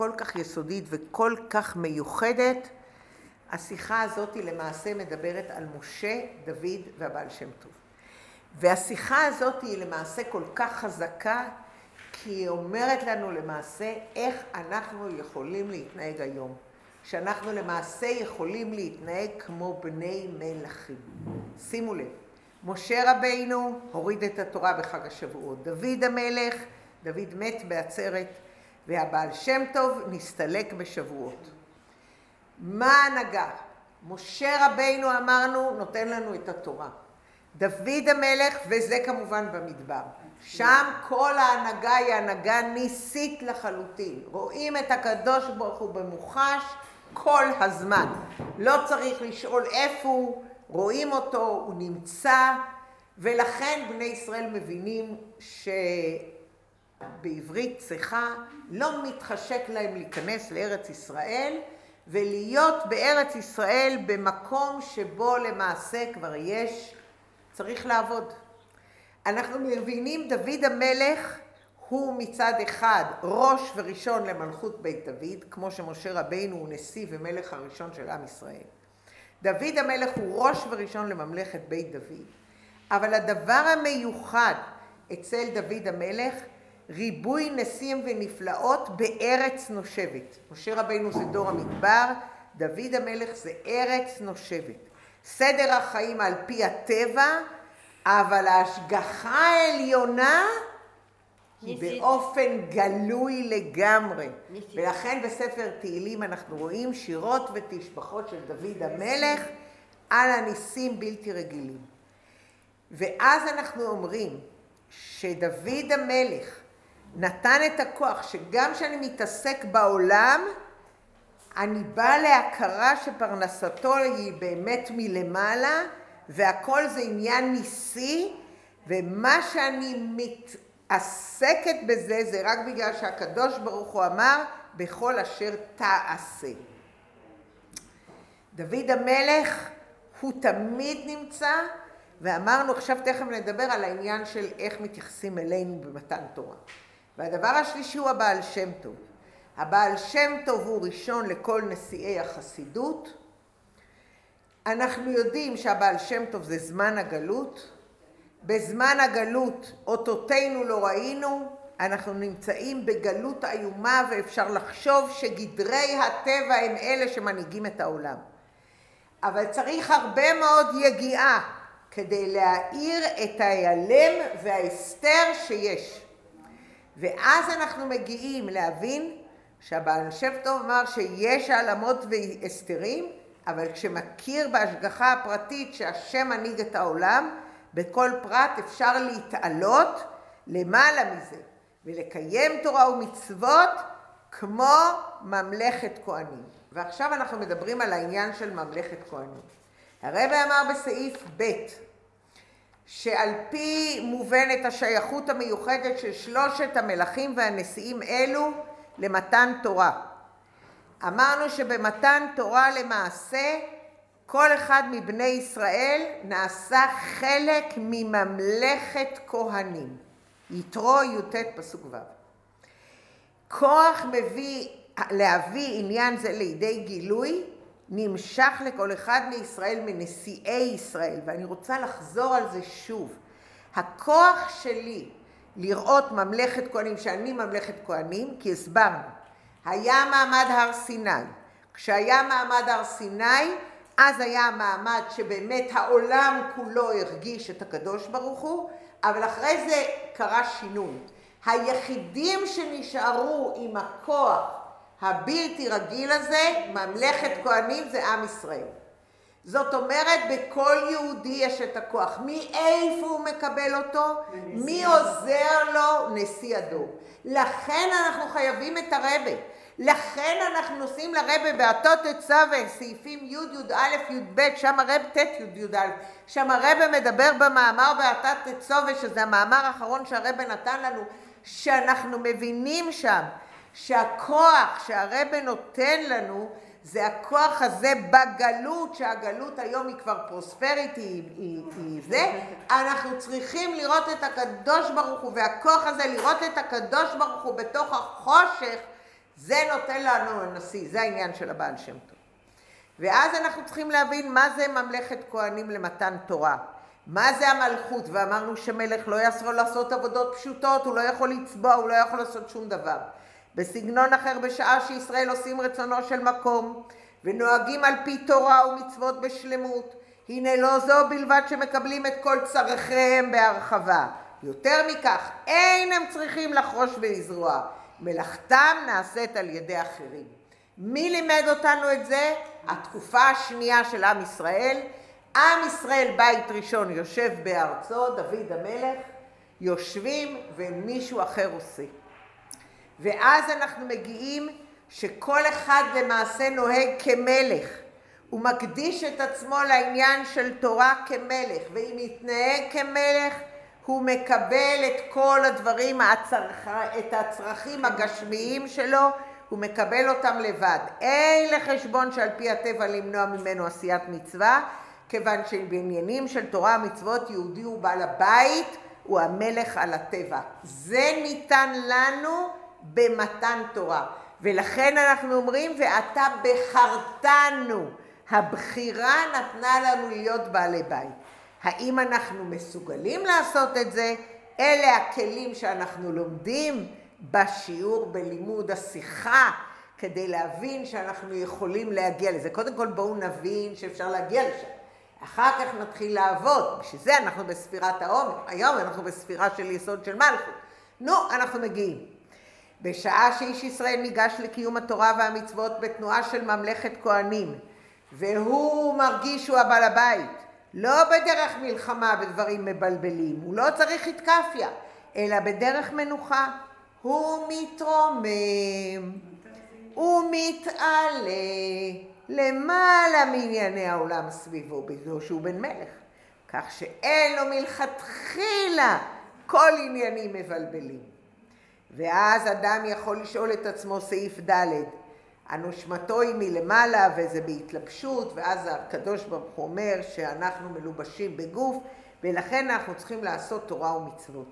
כל כך יסודית וכל כך מיוחדת, השיחה הזאת היא למעשה מדברת על משה, דוד והבעל שם טוב. והשיחה הזאת היא למעשה כל כך חזקה, כי היא אומרת לנו למעשה איך אנחנו יכולים להתנהג היום. שאנחנו למעשה יכולים להתנהג כמו בני מלכים. שימו לב, משה רבינו הוריד את התורה בחג השבועות. דוד המלך, דוד מת בעצרת, והבעל שם טוב נסתלק בשבועות. מה ההנהגה? משה רבינו אמרנו נותן לנו את התורה. דוד המלך, וזה כמובן במדבר. שם כל ההנהגה היא הנהגה ניסית לחלוטין. רואים את הקדוש ברוך הוא במוחש כל הזמן. לא צריך לשאול איפה הוא, רואים אותו, הוא נמצא, ולכן בני ישראל מבינים שבעברית צחה לא מתחשק להם להיכנס לארץ ישראל ולהיות בארץ ישראל במקום שבו למעשה כבר יש, צריך לעבוד. אנחנו מבינים דוד המלך הוא מצד אחד ראש וראשון למלכות בית דוד, כמו שמשה רבינו הוא נשיא ומלך הראשון של עם ישראל. דוד המלך הוא ראש וראשון לממלכת בית דוד, אבל הדבר המיוחד אצל דוד המלך, ריבוי נשיאים ונפלאות בארץ נושבת. משה רבינו זה דור המדבר, דוד המלך זה ארץ נושבת. סדר החיים על פי הטבע, אבל ההשגחה העליונה היא באופן גלוי לגמרי. ולכן בספר תהילים אנחנו רואים שירות ותשבחות של דוד המלך על הניסים בלתי רגילים. ואז אנחנו אומרים שדוד המלך נתן את הכוח שגם כשאני מתעסק בעולם, אני באה להכרה שפרנסתו היא באמת מלמעלה, והכל זה עניין ניסי, ומה שאני מת... עסקת בזה זה רק בגלל שהקדוש ברוך הוא אמר בכל אשר תעשה. דוד המלך הוא תמיד נמצא ואמרנו עכשיו תכף נדבר על העניין של איך מתייחסים אלינו במתן תורה. והדבר השלישי הוא הבעל שם טוב. הבעל שם טוב הוא ראשון לכל נשיאי החסידות. אנחנו יודעים שהבעל שם טוב זה זמן הגלות, בזמן הגלות אותותינו לא ראינו, אנחנו נמצאים בגלות איומה ואפשר לחשוב שגדרי הטבע הם אלה שמנהיגים את העולם. אבל צריך הרבה מאוד יגיעה כדי להאיר את ההיעלם וההסתר שיש. ואז אנחנו מגיעים להבין שהבעל שם טוב אמר שיש העלמות והסתרים, אבל כשמכיר בהשגחה הפרטית שהשם מנהיג את העולם, בכל פרט אפשר להתעלות למעלה מזה ולקיים תורה ומצוות כמו ממלכת כהנים. ועכשיו אנחנו מדברים על העניין של ממלכת כהנים. הרב אמר בסעיף ב' שעל פי מובנת השייכות המיוחדת של שלושת המלכים והנשיאים אלו למתן תורה. אמרנו שבמתן תורה למעשה כל אחד מבני ישראל נעשה חלק מממלכת כהנים. יתרו י"ט פסוק ו'. כוח מביא, להביא עניין זה לידי גילוי נמשך לכל אחד מישראל מנשיאי ישראל, ואני רוצה לחזור על זה שוב. הכוח שלי לראות ממלכת כהנים, שאני ממלכת כהנים, כי הסברנו, היה מעמד הר סיני. כשהיה מעמד הר סיני, אז היה המעמד שבאמת העולם כולו הרגיש את הקדוש ברוך הוא, אבל אחרי זה קרה שינוי. היחידים שנשארו עם הכוח הבלתי רגיל הזה, ממלכת כהנים, זה עם ישראל. זאת אומרת, בכל יהודי יש את הכוח. מאיפה הוא מקבל אותו? מי עוזר לו? נשיא הדור. לכן אנחנו חייבים את הרבה. לכן אנחנו נוסעים לרבה באותות תצווה, סעיפים י', י"א, י"ב, שם הרב ט', י"א, שם הרבה מדבר במאמר באתת תצווה, שזה המאמר האחרון שהרבה נתן לנו, שאנחנו מבינים שם שהכוח שהרבה נותן לנו זה הכוח הזה בגלות, שהגלות היום היא כבר פרוספריטי, היא, היא, היא זה, אנחנו צריכים לראות את הקדוש ברוך הוא, והכוח הזה לראות את הקדוש ברוך הוא בתוך החושך זה נותן לנו הנשיא, זה העניין של הבעל שם טוב. ואז אנחנו צריכים להבין מה זה ממלכת כהנים למתן תורה. מה זה המלכות? ואמרנו שמלך לא יעשו לעשות עבודות פשוטות, הוא לא יכול לצבוע, הוא לא יכול לעשות שום דבר. בסגנון אחר, בשעה שישראל עושים רצונו של מקום, ונוהגים על פי תורה ומצוות בשלמות, הנה לא זו בלבד שמקבלים את כל צרכיהם בהרחבה. יותר מכך, אין הם צריכים לחרוש ולזרוע. מלאכתם נעשית על ידי אחרים. מי לימד אותנו את זה? התקופה השנייה של עם ישראל. עם ישראל בית ראשון יושב בארצו, דוד המלך, יושבים ומישהו אחר עושה. ואז אנחנו מגיעים שכל אחד למעשה נוהג כמלך. הוא מקדיש את עצמו לעניין של תורה כמלך, ואם יתנהג כמלך, הוא מקבל את כל הדברים, הצרכ... את הצרכים הגשמיים שלו, הוא מקבל אותם לבד. אין לחשבון שעל פי הטבע למנוע ממנו עשיית מצווה, כיוון שבעניינים של תורה ומצוות יהודי הוא בעל הבית, הוא המלך על הטבע. זה ניתן לנו במתן תורה. ולכן אנחנו אומרים, ואתה בחרתנו. הבחירה נתנה לנו להיות בעלי בית. האם אנחנו מסוגלים לעשות את זה? אלה הכלים שאנחנו לומדים בשיעור בלימוד השיחה כדי להבין שאנחנו יכולים להגיע לזה. קודם כל בואו נבין שאפשר להגיע לשם. אחר כך נתחיל לעבוד. בשביל זה אנחנו בספירת העומר. היום אנחנו בספירה של יסוד של מלכות. נו, אנחנו מגיעים. בשעה שאיש ישראל ניגש לקיום התורה והמצוות בתנועה של ממלכת כהנים, והוא מרגיש שהוא הבעל הבית, לא בדרך מלחמה בדברים מבלבלים, הוא לא צריך התקפיה, אלא בדרך מנוחה. הוא מתרומם, הוא מתעלה למעלה מענייני העולם סביבו, בזו שהוא בן מלך, כך שאין לו מלכתחילה כל עניינים מבלבלים. ואז אדם יכול לשאול את עצמו סעיף ד', הנושמתו היא מלמעלה וזה בהתלבשות, ואז הקדוש ברוך הוא אומר שאנחנו מלובשים בגוף, ולכן אנחנו צריכים לעשות תורה ומצוות.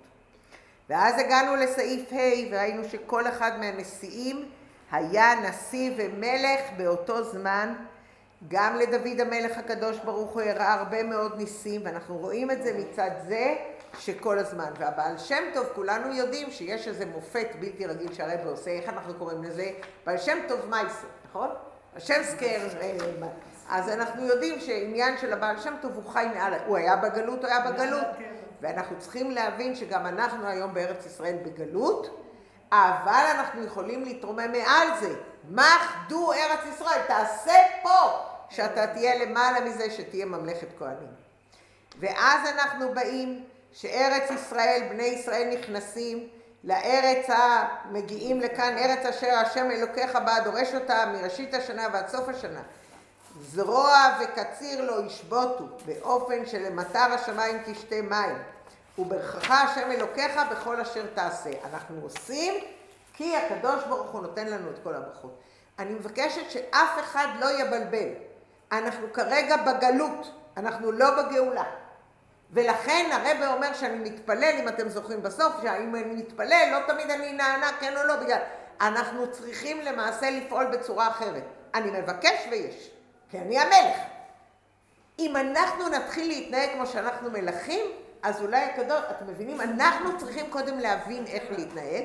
ואז הגענו לסעיף ה' וראינו שכל אחד מהנשיאים היה נשיא ומלך באותו זמן. גם לדוד המלך הקדוש ברוך הוא הראה הרבה מאוד ניסים, ואנחנו רואים את זה מצד זה שכל הזמן. והבעל שם טוב, כולנו יודעים שיש איזה מופת בלתי רגיל שהרב עושה, איך אנחנו קוראים לזה? בעל שם טוב מייסר, נכון? השם סקר, אה, אז אנחנו יודעים שעניין של הבעל שם טוב הוא חי מעל, הוא היה בגלות, הוא היה בגלות. ואנחנו צריכים להבין שגם אנחנו היום בארץ ישראל בגלות, אבל אנחנו יכולים להתרומם מעל זה. מה אחדו ארץ ישראל? תעשה פה שאתה תהיה למעלה מזה, שתהיה ממלכת כהנים. ואז אנחנו באים שארץ ישראל, בני ישראל נכנסים לארץ המגיעים לכאן, ארץ אשר השם אלוקיך בה דורש אותה מראשית השנה ועד סוף השנה. זרוע וקציר לא ישבותו, באופן שלמטר השמיים תשתה מים. וברכך השם אלוקיך בכל אשר תעשה. אנחנו עושים כי הקדוש ברוך הוא נותן לנו את כל הברכות. אני מבקשת שאף אחד לא יבלבל. אנחנו כרגע בגלות, אנחנו לא בגאולה. ולכן הרב אומר שאני מתפלל, אם אתם זוכרים בסוף, שאם אני מתפלל, לא תמיד אני נענה כן או לא, בגלל... אנחנו צריכים למעשה לפעול בצורה אחרת. אני מבקש ויש, כי אני המלך. אם אנחנו נתחיל להתנהג כמו שאנחנו מלכים, אז אולי הקדוש, אתם מבינים? אנחנו צריכים קודם להבין איך להתנהג,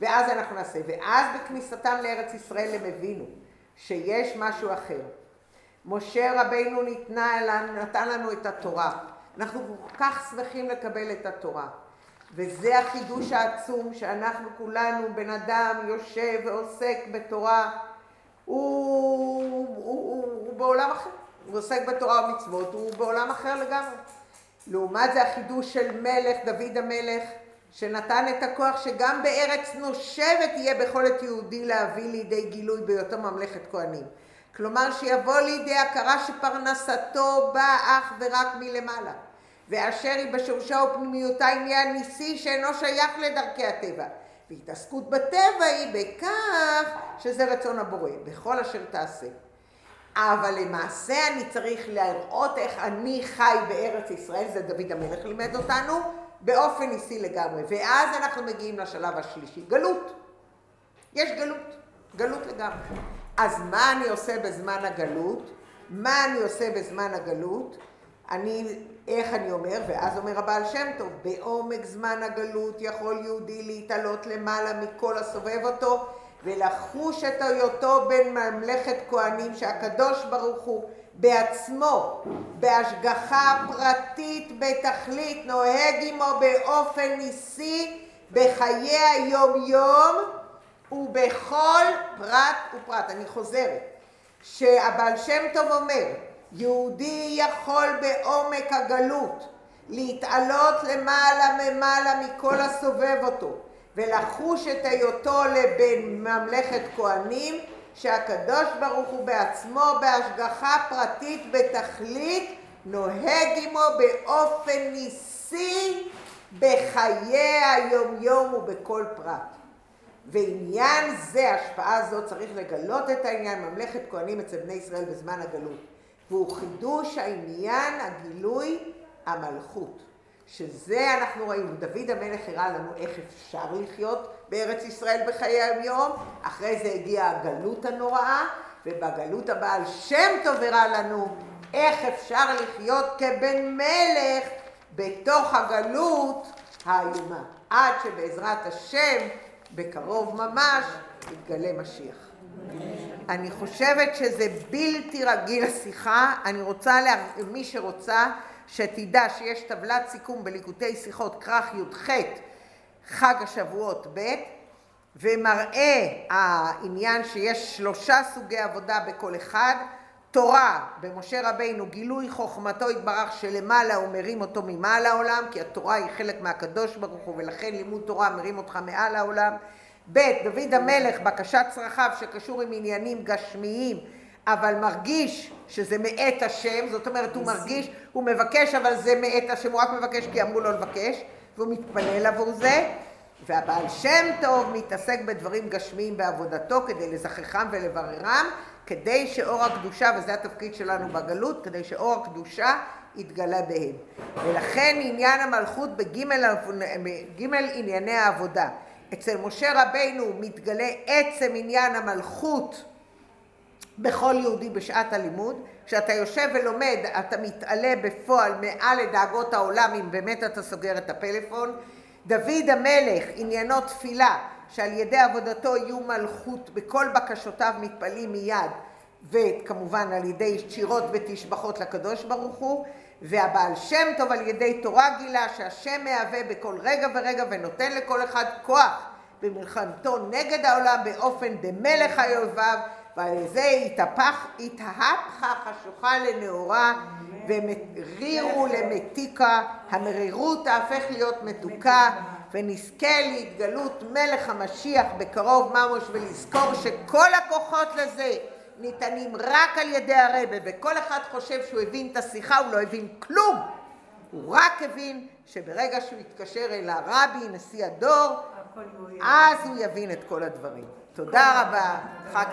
ואז אנחנו נעשה. ואז בכניסתם לארץ ישראל הם הבינו שיש משהו אחר. משה רבינו ניתנה, נתן לנו את התורה. אנחנו כל כך שמחים לקבל את התורה. וזה החידוש העצום שאנחנו כולנו, בן אדם יושב ועוסק בתורה, הוא, הוא, הוא, הוא בעולם אחר. הוא עוסק בתורה ומצוות, הוא בעולם אחר לגמרי. לעומת זה החידוש של מלך, דוד המלך, שנתן את הכוח שגם בארץ נושבת יהיה בכל יהודי להביא לידי גילוי בהיותו ממלכת כהנים. כלומר שיבוא לידי הכרה שפרנסתו באה אך ורק מלמעלה. ואשר היא בשורשה ופנימיותה עניין ניסי שאינו שייך לדרכי הטבע. והתעסקות בטבע היא בכך שזה רצון הבורא, בכל אשר תעשה. אבל למעשה אני צריך להראות איך אני חי בארץ ישראל, זה דוד המלך לימד אותנו, באופן ניסי לגמרי. ואז אנחנו מגיעים לשלב השלישי, גלות. יש גלות, גלות לגמרי. אז מה אני עושה בזמן הגלות? מה אני עושה בזמן הגלות? אני, איך אני אומר, ואז אומר הבעל שם טוב, בעומק זמן הגלות יכול יהודי להתעלות למעלה מכל הסובב אותו ולחוש את היותו בין ממלכת כהנים שהקדוש ברוך הוא בעצמו, בהשגחה פרטית בתכלית, נוהג עמו באופן ניסי בחיי היום יום ובכל פרט ופרט. אני חוזרת, שהבעל שם טוב אומר, יהודי יכול בעומק הגלות להתעלות למעלה ממעלה מכל הסובב אותו ולחוש את היותו לבין ממלכת כהנים שהקדוש ברוך הוא בעצמו בהשגחה פרטית בתכלית נוהג עמו באופן ניסי בחיי היומיום ובכל פרט. ועניין זה, השפעה זו, צריך לגלות את העניין ממלכת כהנים אצל בני ישראל בזמן הגלות. והוא חידוש העניין, הגילוי, המלכות. שזה אנחנו רואים, דוד המלך הראה לנו איך אפשר לחיות בארץ ישראל בחיי היום, אחרי זה הגיעה הגלות הנוראה, ובגלות הבעל שם טוב הראה לנו איך אפשר לחיות כבן מלך בתוך הגלות האיומה. עד שבעזרת השם, בקרוב ממש, יתגלה משיח. אני חושבת שזה בלתי רגיל השיחה, אני רוצה, מי שרוצה, שתדע שיש טבלת סיכום בליקוטי שיחות כרך י"ח חג השבועות ב' ומראה העניין שיש שלושה סוגי עבודה בכל אחד תורה במשה רבינו גילוי חוכמתו יתברך שלמעלה הוא מרים אותו ממעל העולם כי התורה היא חלק מהקדוש ברוך הוא ולכן לימוד תורה מרים אותך מעל העולם. ב' דוד המלך בקשת צרכיו שקשור עם עניינים גשמיים אבל מרגיש שזה מאת השם, זאת אומרת הוא מרגיש, הוא מבקש אבל זה מאת השם, הוא רק מבקש כי אמרו לו לבקש והוא מתפלל עבור זה והבעל שם טוב מתעסק בדברים גשמיים בעבודתו כדי לזכחם ולבררם כדי שאור הקדושה, וזה התפקיד שלנו בגלות, כדי שאור הקדושה יתגלה בהם. ולכן עניין המלכות בגימל ענייני העבודה. אצל משה רבינו מתגלה עצם עניין המלכות בכל יהודי בשעת הלימוד. כשאתה יושב ולומד, אתה מתעלה בפועל מעל לדאגות העולם, אם באמת אתה סוגר את הפלאפון. דוד המלך, עניינו תפילה, שעל ידי עבודתו יהיו מלכות, בכל בקשותיו מתפלאים מיד, וכמובן על ידי שירות ותשבחות לקדוש ברוך הוא, והבעל שם טוב על ידי תורה גילה שהשם מהווה בכל רגע ורגע ונותן לכל אחד כוח במלחמתו נגד העולם באופן דמלך היובב ועל זה התהפך, התהפכה חשוכה לנאורה ומרירו למתיקה, המרירות תהפך להיות מתוקה ונזכה להתגלות מלך המשיח בקרוב ממש ולזכור שכל הכוחות לזה ניתנים רק על ידי הרבה וכל אחד חושב שהוא הבין את השיחה, הוא לא הבין כלום. הוא רק הבין שברגע שהוא יתקשר אל הרבי, נשיא הדור, אז הוא יבין את כל הדברים. תודה רבה, חג.